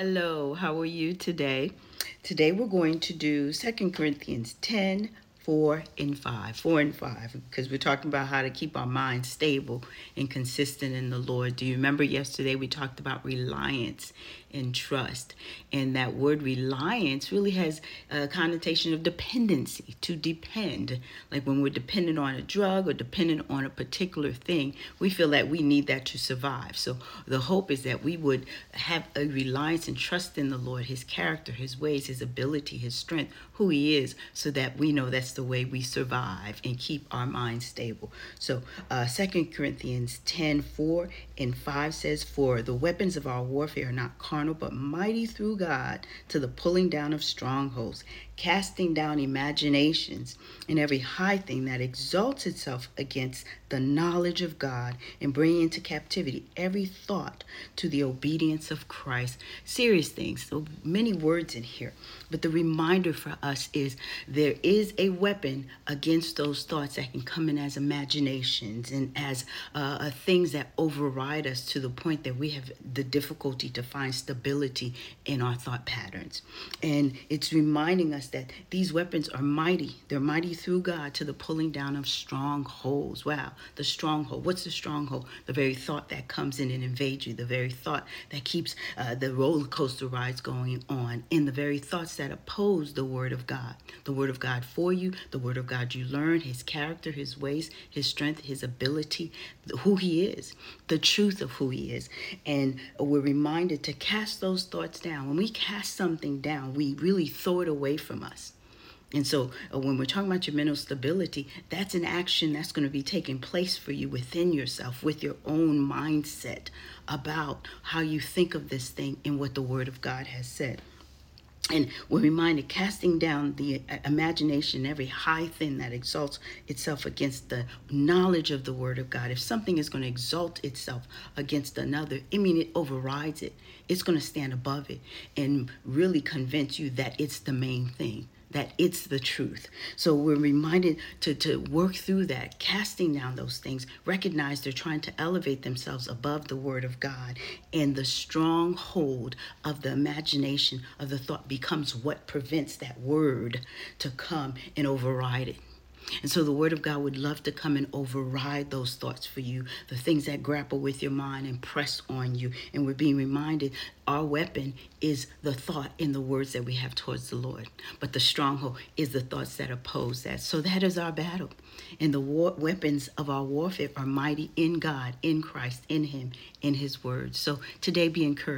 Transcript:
Hello, how are you today? Today we're going to do Second Corinthians 10, 4 and 5. 4 and 5, because we're talking about how to keep our minds stable and consistent in the Lord. Do you remember yesterday we talked about reliance and trust? And that word reliance really has a connotation of dependency, to depend. Like when we're dependent on a drug or dependent on a particular thing, we feel that we need that to survive. So the hope is that we would have a reliance and trust in the Lord, His character, His ways, His ability, His strength, who He is, so that we know that's the way we survive and keep our minds stable. So, uh, 2 Corinthians 10 4 and 5 says, For the weapons of our warfare are not carnal, but mighty through God to the pulling down of strongholds, casting down imaginations and every high thing that exalts itself against the knowledge of God, and bringing into captivity every thought to the obedience of Christ. Serious things, so many words in here. But the reminder for us is there is a weapon against those thoughts that can come in as imaginations and as uh, uh, things that override us to the point that we have the difficulty to find stability in our thought patterns. And it's reminding us that these weapons are mighty. They're mighty through God to the pulling down of strongholds. Wow, the stronghold. What's the stronghold? The very thought that comes in and invades you, the very thought that keeps uh, the roller coaster rides going on, and the very thoughts that oppose the Word of God. The Word of God for you, the Word of God you learn, His character, His ways, His strength, His ability, who He is, the truth of who He is. And we're reminded to cast those thoughts down. When we cast something down, we really throw it away from us. And so, uh, when we're talking about your mental stability, that's an action that's going to be taking place for you within yourself, with your own mindset about how you think of this thing and what the Word of God has said. And we're reminded casting down the uh, imagination, every high thing that exalts itself against the knowledge of the Word of God. If something is going to exalt itself against another, I mean, it overrides it. It's going to stand above it and really convince you that it's the main thing that it's the truth. So we're reminded to, to work through that, casting down those things, recognize they're trying to elevate themselves above the word of God. And the stronghold of the imagination of the thought becomes what prevents that word to come and override it. And so the Word of God would love to come and override those thoughts for you, the things that grapple with your mind and press on you. And we're being reminded our weapon is the thought in the words that we have towards the Lord. But the stronghold is the thoughts that oppose that. So that is our battle. And the war- weapons of our warfare are mighty in God, in Christ, in Him, in His Word. So today be encouraged.